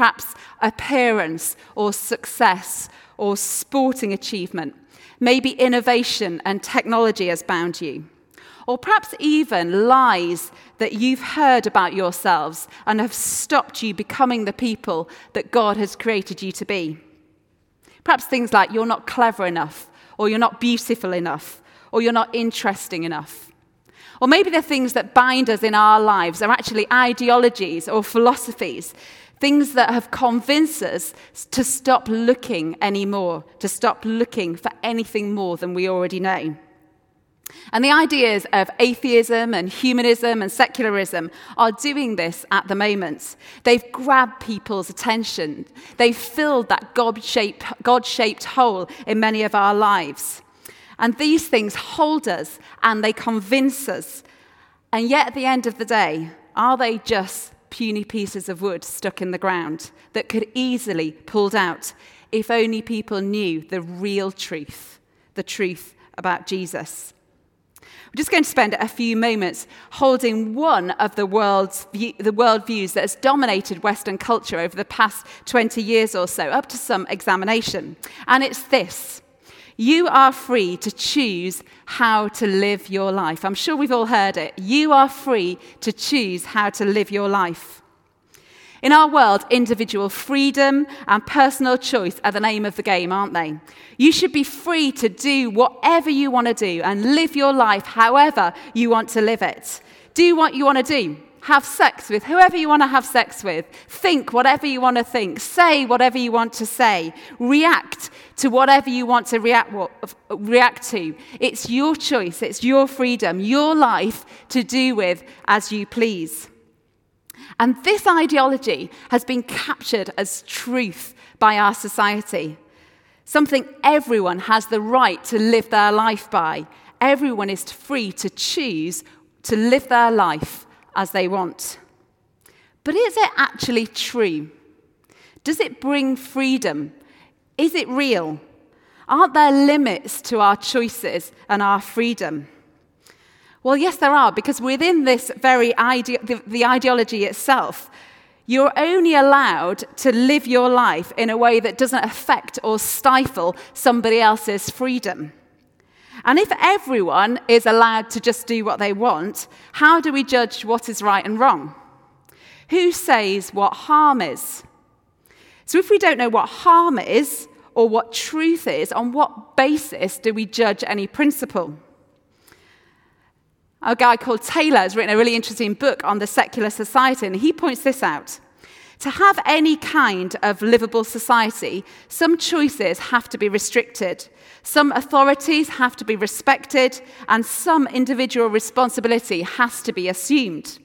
perhaps appearance or success or sporting achievement. Maybe innovation and technology has bound you. Or perhaps even lies that you've heard about yourselves and have stopped you becoming the people that God has created you to be. Perhaps things like you're not clever enough, or you're not beautiful enough, or you're not interesting enough. Or maybe the things that bind us in our lives are actually ideologies or philosophies Things that have convinced us to stop looking anymore, to stop looking for anything more than we already know. And the ideas of atheism and humanism and secularism are doing this at the moment. They've grabbed people's attention. They've filled that God shaped hole in many of our lives. And these things hold us and they convince us. And yet, at the end of the day, are they just puny pieces of wood stuck in the ground that could easily pulled out if only people knew the real truth, the truth about Jesus. We're just going to spend a few moments holding one of the world's view, the worldviews that has dominated Western culture over the past 20 years or so, up to some examination. And it's this you are free to choose how to live your life. I'm sure we've all heard it. You are free to choose how to live your life. In our world, individual freedom and personal choice are the name of the game, aren't they? You should be free to do whatever you want to do and live your life however you want to live it. Do what you want to do have sex with whoever you want to have sex with, think whatever you want to think, say whatever you want to say, react to whatever you want to react, react to. It's your choice, it's your freedom, your life to do with as you please. And this ideology has been captured as truth by our society. Something everyone has the right to live their life by. Everyone is free to choose to live their life as they want. But is it actually true? Does it bring freedom? Is it real? Aren't there limits to our choices and our freedom? Well, yes, there are, because within this very idea, the, the ideology itself, you're only allowed to live your life in a way that doesn't affect or stifle somebody else's freedom. And if everyone is allowed to just do what they want, how do we judge what is right and wrong? Who says what harm is? So, if we don't know what harm is or what truth is, on what basis do we judge any principle? A guy called Taylor has written a really interesting book on the secular society, and he points this out. To have any kind of livable society, some choices have to be restricted, some authorities have to be respected, and some individual responsibility has to be assumed.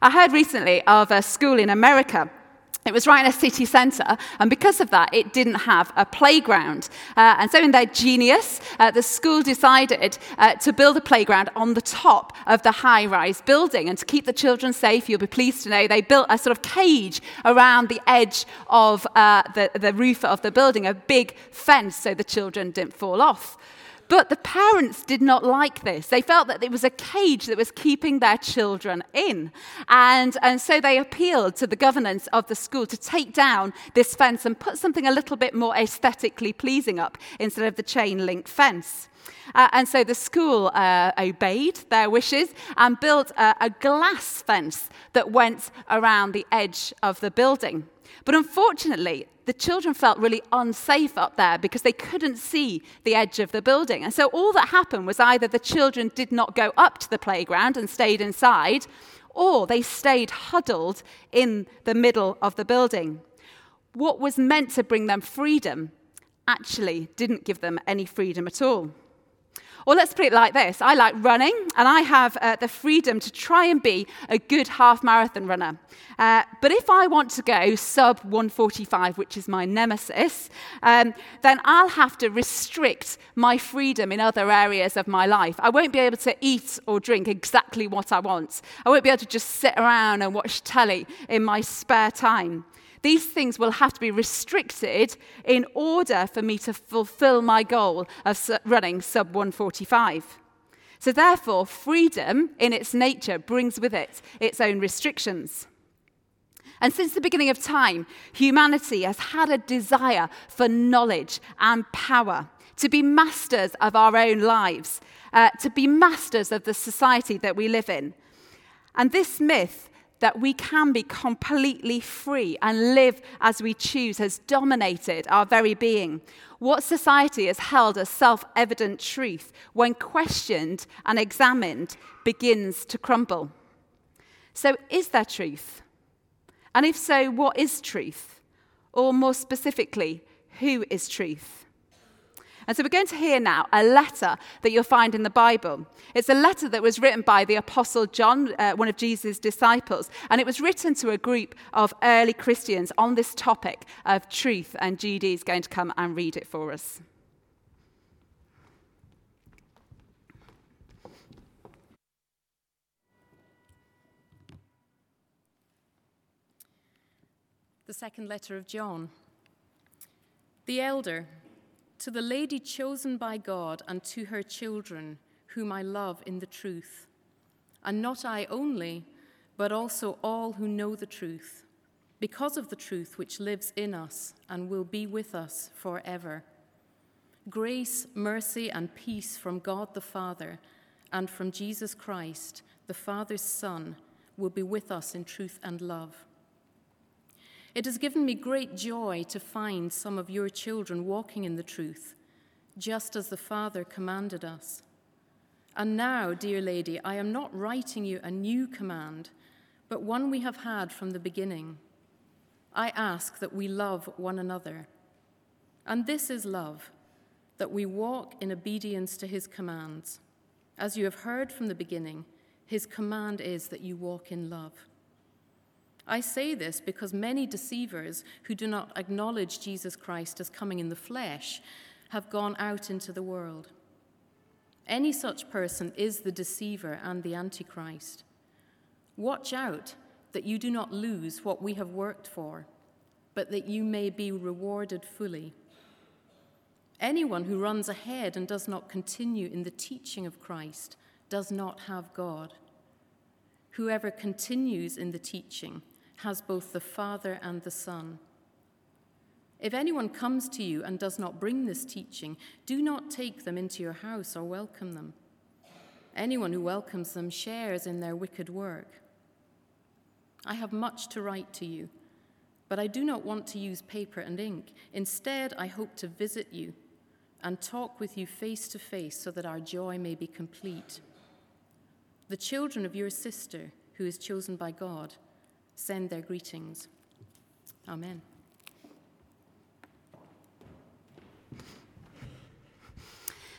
I heard recently of a school in America it was right in a city centre, and because of that, it didn't have a playground. Uh, and so, in their genius, uh, the school decided uh, to build a playground on the top of the high rise building. And to keep the children safe, you'll be pleased to know they built a sort of cage around the edge of uh, the, the roof of the building, a big fence so the children didn't fall off. But the parents did not like this. They felt that it was a cage that was keeping their children in. And, and so they appealed to the governance of the school to take down this fence and put something a little bit more aesthetically pleasing up instead of the chain link fence. Uh, and so the school uh, obeyed their wishes and built a, a glass fence that went around the edge of the building. But unfortunately, the children felt really unsafe up there because they couldn't see the edge of the building. And so all that happened was either the children did not go up to the playground and stayed inside, or they stayed huddled in the middle of the building. What was meant to bring them freedom actually didn't give them any freedom at all. Or let's put it like this I like running, and I have uh, the freedom to try and be a good half marathon runner. Uh, but if I want to go sub 145, which is my nemesis, um, then I'll have to restrict my freedom in other areas of my life. I won't be able to eat or drink exactly what I want. I won't be able to just sit around and watch telly in my spare time. These things will have to be restricted in order for me to fulfill my goal of running sub 145. So, therefore, freedom in its nature brings with it its own restrictions. And since the beginning of time, humanity has had a desire for knowledge and power, to be masters of our own lives, uh, to be masters of the society that we live in. And this myth that we can be completely free and live as we choose has dominated our very being. What society has held as self evident truth, when questioned and examined, begins to crumble. So, is there truth? And if so, what is truth? Or more specifically, who is truth? And so we're going to hear now a letter that you'll find in the Bible. It's a letter that was written by the Apostle John, uh, one of Jesus' disciples, and it was written to a group of early Christians on this topic of truth. And Judy is going to come and read it for us. The second letter of John. The elder to the lady chosen by God and to her children, whom I love in the truth. And not I only, but also all who know the truth, because of the truth which lives in us and will be with us forever. Grace, mercy, and peace from God the Father and from Jesus Christ, the Father's Son, will be with us in truth and love. It has given me great joy to find some of your children walking in the truth, just as the Father commanded us. And now, dear lady, I am not writing you a new command, but one we have had from the beginning. I ask that we love one another. And this is love, that we walk in obedience to his commands. As you have heard from the beginning, his command is that you walk in love. I say this because many deceivers who do not acknowledge Jesus Christ as coming in the flesh have gone out into the world. Any such person is the deceiver and the antichrist. Watch out that you do not lose what we have worked for, but that you may be rewarded fully. Anyone who runs ahead and does not continue in the teaching of Christ does not have God. Whoever continues in the teaching has both the Father and the Son. If anyone comes to you and does not bring this teaching, do not take them into your house or welcome them. Anyone who welcomes them shares in their wicked work. I have much to write to you, but I do not want to use paper and ink. Instead, I hope to visit you and talk with you face to face so that our joy may be complete. The children of your sister, who is chosen by God, send their greetings. Amen.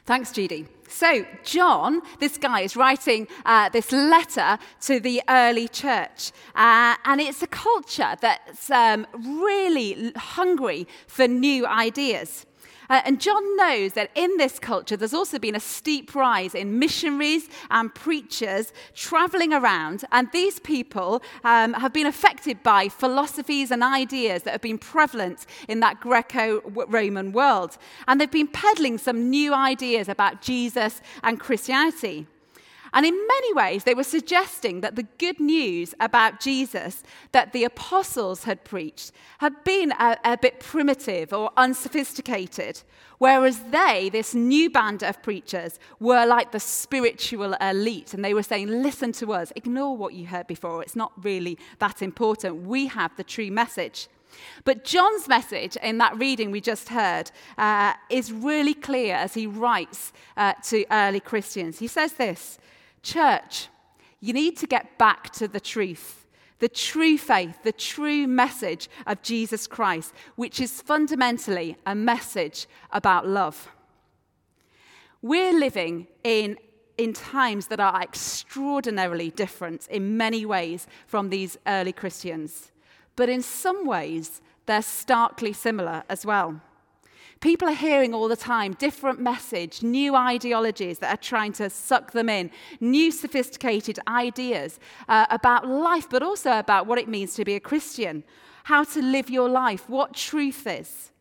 Thanks, Judy. So, John, this guy, is writing uh, this letter to the early church. Uh, and it's a culture that's um, really hungry for new ideas. Uh, and John knows that in this culture, there's also been a steep rise in missionaries and preachers traveling around. And these people um, have been affected by philosophies and ideas that have been prevalent in that Greco Roman world. And they've been peddling some new ideas about Jesus and Christianity. And in many ways, they were suggesting that the good news about Jesus that the apostles had preached had been a, a, bit primitive or unsophisticated, whereas they, this new band of preachers, were like the spiritual elite. And they were saying, listen to us, ignore what you heard before, it's not really that important. We have the true message. But John's message in that reading we just heard uh, is really clear as he writes uh, to early Christians. He says this Church, you need to get back to the truth, the true faith, the true message of Jesus Christ, which is fundamentally a message about love. We're living in, in times that are extraordinarily different in many ways from these early Christians, but in some ways, they're starkly similar as well. People are hearing all the time different message, new ideologies that are trying to suck them in, new sophisticated ideas uh, about life, but also about what it means to be a Christian, how to live your life, what truth is.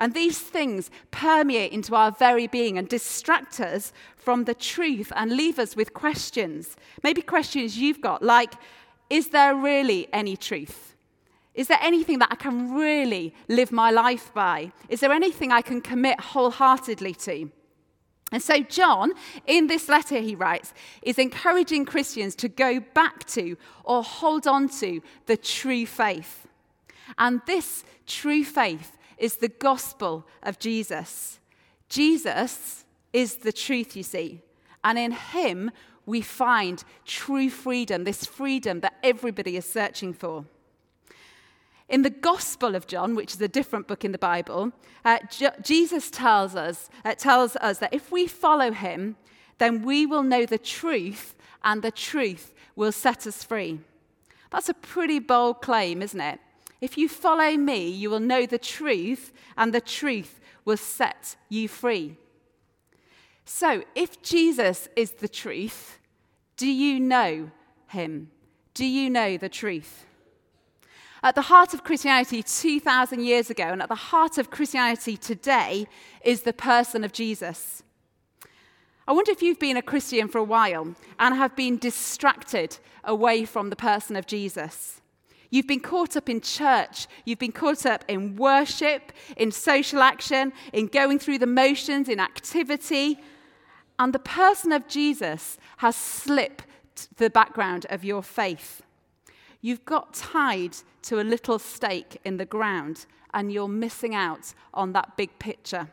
And these things permeate into our very being and distract us from the truth and leave us with questions. Maybe questions you've got, like, is there really any truth? Is there anything that I can really live my life by? Is there anything I can commit wholeheartedly to? And so, John, in this letter he writes, is encouraging Christians to go back to or hold on to the true faith. And this true faith is the gospel of Jesus. Jesus is the truth, you see. And in him, we find true freedom, this freedom that everybody is searching for. In the Gospel of John, which is a different book in the Bible, uh, J- Jesus tells us, uh, tells us that if we follow him, then we will know the truth, and the truth will set us free. That's a pretty bold claim, isn't it? If you follow me, you will know the truth, and the truth will set you free. So, if Jesus is the truth, do you know him? Do you know the truth? At the heart of Christianity 2,000 years ago and at the heart of Christianity today is the person of Jesus. I wonder if you've been a Christian for a while and have been distracted away from the person of Jesus. You've been caught up in church, you've been caught up in worship, in social action, in going through the motions, in activity, and the person of Jesus has slipped the background of your faith. You've got tied to a little stake in the ground and you're missing out on that big picture.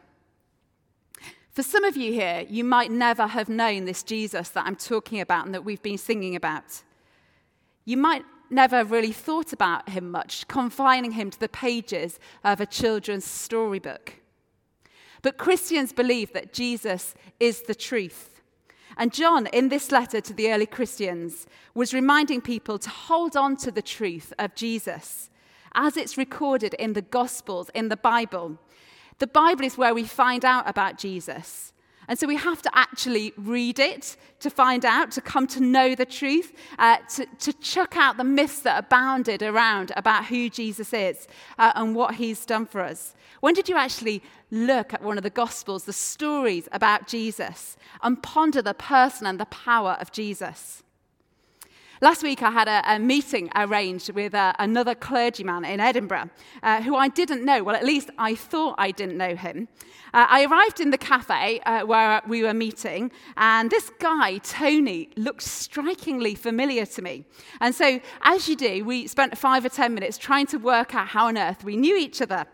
For some of you here, you might never have known this Jesus that I'm talking about and that we've been singing about. You might never really thought about him much, confining him to the pages of a children's storybook. But Christians believe that Jesus is the truth. And John, in this letter to the early Christians, was reminding people to hold on to the truth of Jesus as it's recorded in the Gospels, in the Bible. The Bible is where we find out about Jesus. And so we have to actually read it to find out, to come to know the truth, uh, to, to chuck out the myths that are bounded around about who Jesus is uh, and what he's done for us. When did you actually look at one of the Gospels, the stories about Jesus, and ponder the person and the power of Jesus? Last week, I had a, a meeting arranged with uh, another clergyman in Edinburgh uh, who I didn't know. Well, at least I thought I didn't know him. Uh, I arrived in the cafe uh, where we were meeting, and this guy, Tony, looked strikingly familiar to me. And so, as you do, we spent five or ten minutes trying to work out how on earth we knew each other.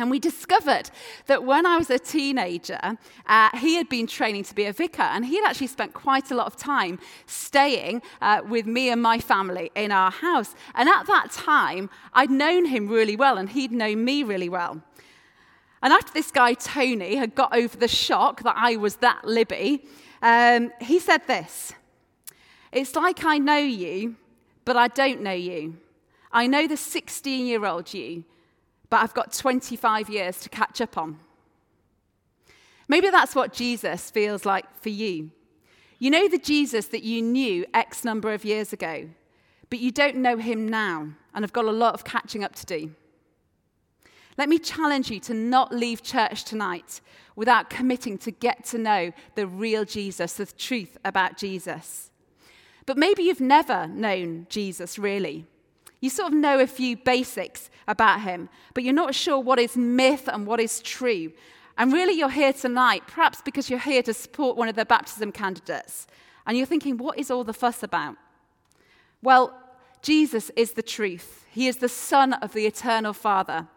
And we discovered that when I was a teenager, uh, he had been training to be a vicar, and he had actually spent quite a lot of time staying uh, with me and my family in our house. And at that time, I'd known him really well, and he'd known me really well. And after this guy, Tony, had got over the shock that I was that Libby, um, he said this It's like I know you, but I don't know you. I know the 16 year old you but I've got 25 years to catch up on. Maybe that's what Jesus feels like for you. You know the Jesus that you knew X number of years ago, but you don't know him now and have got a lot of catching up to do. Let me challenge you to not leave church tonight without committing to get to know the real Jesus, the truth about Jesus. But maybe you've never known Jesus really. You sort of know a few basics about him, but you're not sure what is myth and what is true. And really, you're here tonight, perhaps because you're here to support one of the baptism candidates. And you're thinking, what is all the fuss about? Well, Jesus is the truth. He is the Son of the Eternal Father.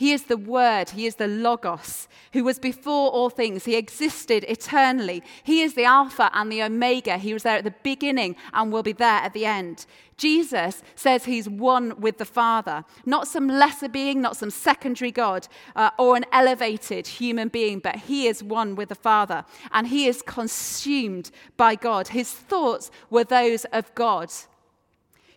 He is the Word, He is the Logos, who was before all things. He existed eternally. He is the Alpha and the Omega. He was there at the beginning and will be there at the end. Jesus says He's one with the Father, not some lesser being, not some secondary God uh, or an elevated human being, but He is one with the Father and He is consumed by God. His thoughts were those of God.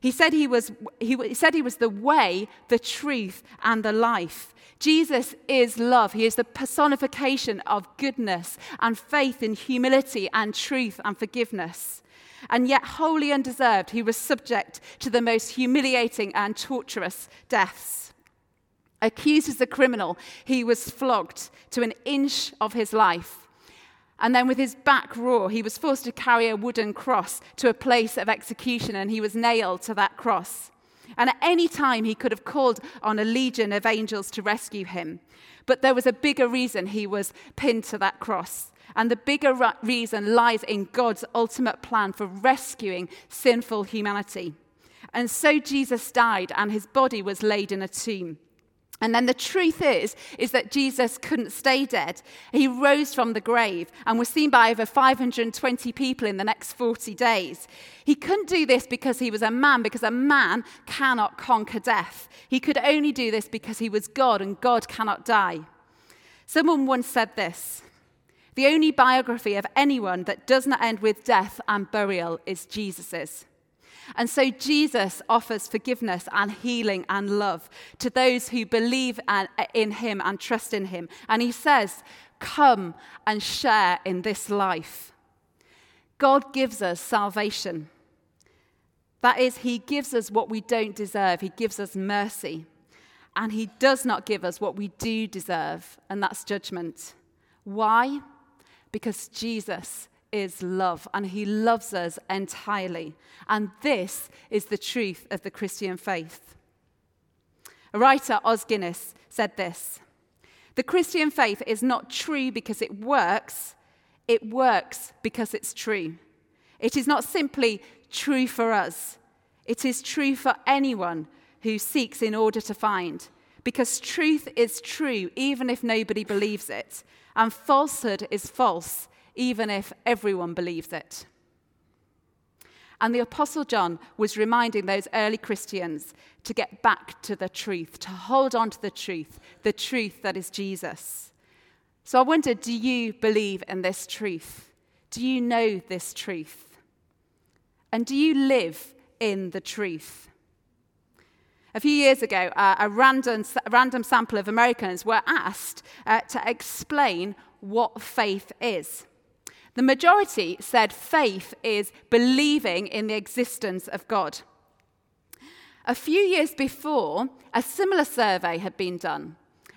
He said he was, he said he was the way, the truth, and the life. Jesus is love. He is the personification of goodness and faith in humility and truth and forgiveness. And yet, wholly undeserved, he was subject to the most humiliating and torturous deaths. Accused as a criminal, he was flogged to an inch of his life. And then, with his back raw, he was forced to carry a wooden cross to a place of execution, and he was nailed to that cross. And at any time, he could have called on a legion of angels to rescue him. But there was a bigger reason he was pinned to that cross. And the bigger reason lies in God's ultimate plan for rescuing sinful humanity. And so Jesus died, and his body was laid in a tomb. And then the truth is, is that Jesus couldn't stay dead. He rose from the grave and was seen by over 520 people in the next 40 days. He couldn't do this because he was a man, because a man cannot conquer death. He could only do this because he was God, and God cannot die. Someone once said this The only biography of anyone that does not end with death and burial is Jesus's. And so Jesus offers forgiveness and healing and love to those who believe in him and trust in him. And he says, Come and share in this life. God gives us salvation. That is, he gives us what we don't deserve, he gives us mercy. And he does not give us what we do deserve, and that's judgment. Why? Because Jesus is love, and He loves us entirely. And this is the truth of the Christian faith. A writer, Os Guinness, said this The Christian faith is not true because it works, it works because it's true. It is not simply true for us, it is true for anyone who seeks in order to find. Because truth is true even if nobody believes it, and falsehood is false even if everyone believes it. And the Apostle John was reminding those early Christians to get back to the truth, to hold on to the truth, the truth that is Jesus. So I wonder do you believe in this truth? Do you know this truth? And do you live in the truth? A few years ago, uh, a, random, a random sample of Americans were asked uh, to explain what faith is. The majority said faith is believing in the existence of God. A few years before, a similar survey had been done,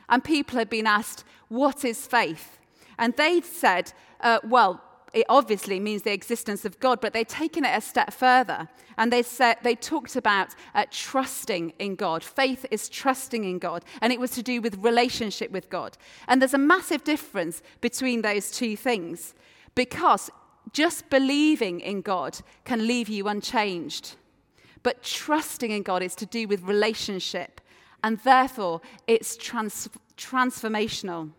and people had been asked, What is faith? And they'd said, uh, Well, it obviously means the existence of God, but they'd taken it a step further. And they said they talked about uh, trusting in God. Faith is trusting in God, and it was to do with relationship with God. And there's a massive difference between those two things because just believing in God can leave you unchanged. But trusting in God is to do with relationship, and therefore it's trans- transformational.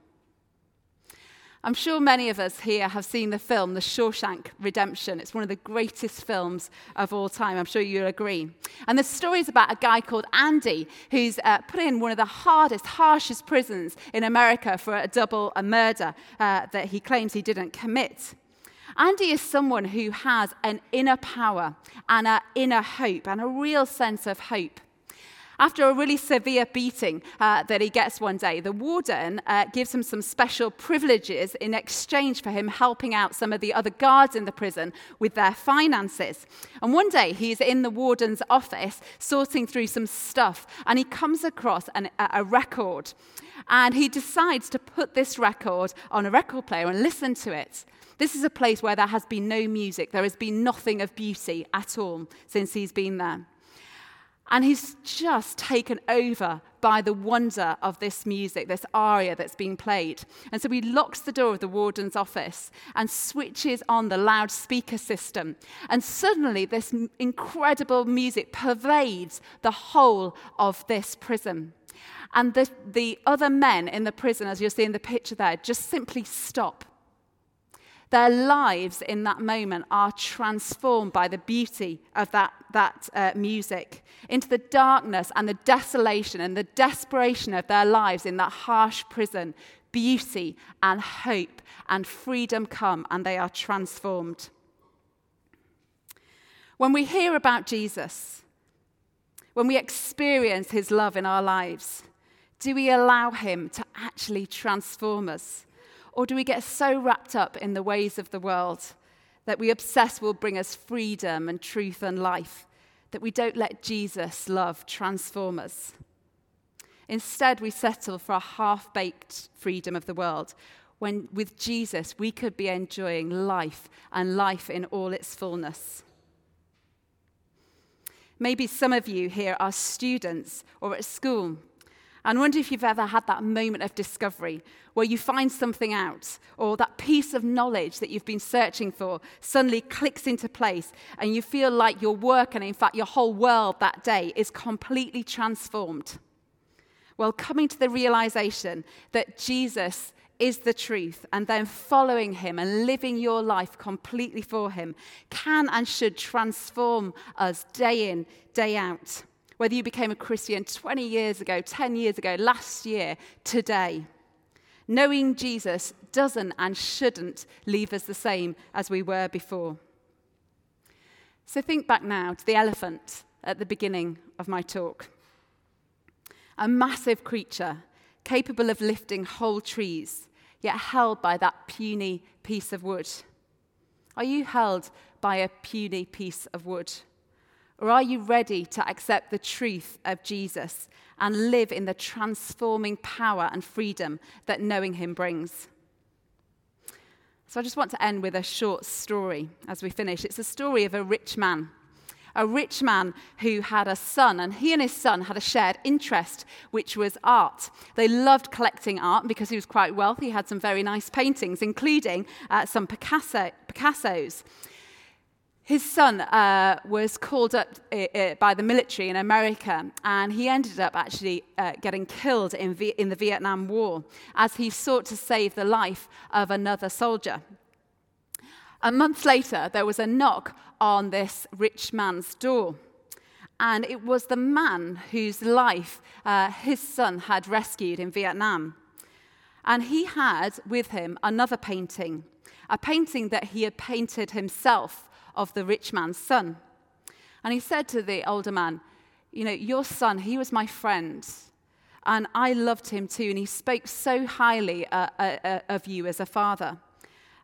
I'm sure many of us here have seen the film The Shawshank Redemption. It's one of the greatest films of all time. I'm sure you'll agree. And the story is about a guy called Andy who's uh, put in one of the hardest, harshest prisons in America for a double a murder uh, that he claims he didn't commit. Andy is someone who has an inner power and an inner hope and a real sense of hope. After a really severe beating uh, that he gets one day, the warden uh, gives him some special privileges in exchange for him helping out some of the other guards in the prison with their finances. And one day he's in the warden's office sorting through some stuff and he comes across an, a record. And he decides to put this record on a record player and listen to it. This is a place where there has been no music, there has been nothing of beauty at all since he's been there. And he's just taken over by the wonder of this music, this aria that's being played. And so he locks the door of the warden's office and switches on the loudspeaker system. And suddenly, this incredible music pervades the whole of this prison. And the, the other men in the prison, as you'll see in the picture there, just simply stop their lives in that moment are transformed by the beauty of that, that uh, music into the darkness and the desolation and the desperation of their lives in that harsh prison. Beauty and hope and freedom come, and they are transformed. When we hear about Jesus, when we experience his love in our lives, do we allow him to actually transform us? Or do we get so wrapped up in the ways of the world that we obsess will bring us freedom and truth and life, that we don't let Jesus' love transform us? Instead, we settle for a half baked freedom of the world when with Jesus we could be enjoying life and life in all its fullness. Maybe some of you here are students or at school. And I wonder if you've ever had that moment of discovery where you find something out, or that piece of knowledge that you've been searching for suddenly clicks into place, and you feel like your work and, in fact, your whole world that day is completely transformed. Well, coming to the realization that Jesus is the truth, and then following him and living your life completely for him can and should transform us day in, day out. Whether you became a Christian 20 years ago, 10 years ago, last year, today. Knowing Jesus doesn't and shouldn't leave us the same as we were before. So think back now to the elephant at the beginning of my talk. A massive creature capable of lifting whole trees, yet held by that puny piece of wood. Are you held by a puny piece of wood? Or are you ready to accept the truth of Jesus and live in the transforming power and freedom that knowing Him brings? So I just want to end with a short story as we finish. It's a story of a rich man a rich man who had a son, and he and his son had a shared interest, which was art. They loved collecting art because he was quite wealthy. He had some very nice paintings, including uh, some Picasso, Picassos. His son uh, was called up uh, uh, by the military in America, and he ended up actually uh, getting killed in, v- in the Vietnam War as he sought to save the life of another soldier. A month later, there was a knock on this rich man's door. And it was the man whose life uh, his son had rescued in Vietnam. And he had with him another painting, a painting that he had painted himself of the rich man's son. And he said to the older man, You know, your son, he was my friend. And I loved him too. And he spoke so highly uh, uh, uh, of you as a father.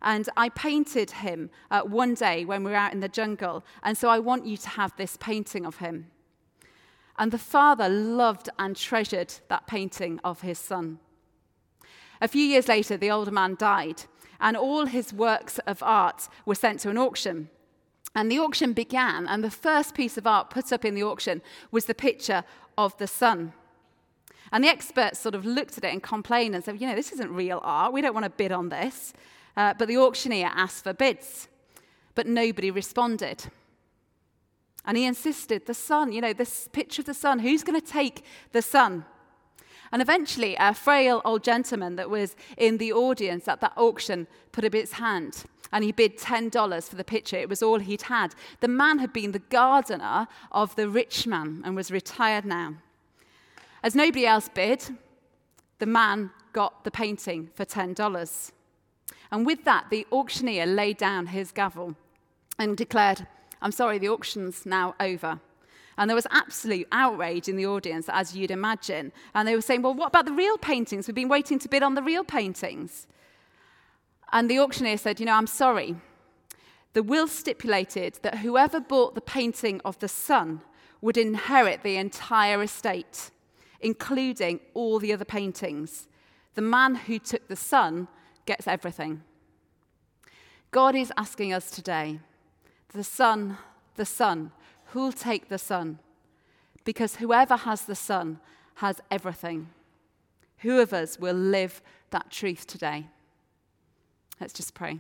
And I painted him uh, one day when we were out in the jungle. And so I want you to have this painting of him. And the father loved and treasured that painting of his son. A few years later, the older man died, and all his works of art were sent to an auction. And the auction began, and the first piece of art put up in the auction was the picture of the son. And the experts sort of looked at it and complained and said, you know, this isn't real art. We don't want to bid on this. Uh, but the auctioneer asked for bids, but nobody responded. And he insisted, the son, you know, this picture of the son, who's going to take the son? And eventually, a frail old gentleman that was in the audience at that auction put up his hand and he bid $10 for the picture. It was all he'd had. The man had been the gardener of the rich man and was retired now. As nobody else bid, the man got the painting for $10. And with that, the auctioneer laid down his gavel and declared, I'm sorry, the auction's now over. And there was absolute outrage in the audience, as you'd imagine. And they were saying, Well, what about the real paintings? We've been waiting to bid on the real paintings. And the auctioneer said, You know, I'm sorry. The will stipulated that whoever bought the painting of the son would inherit the entire estate, including all the other paintings. The man who took the son gets everything. God is asking us today the son, the son. who'll take the son? Because whoever has the son has everything. Who of us will live that truth today? Let's just pray.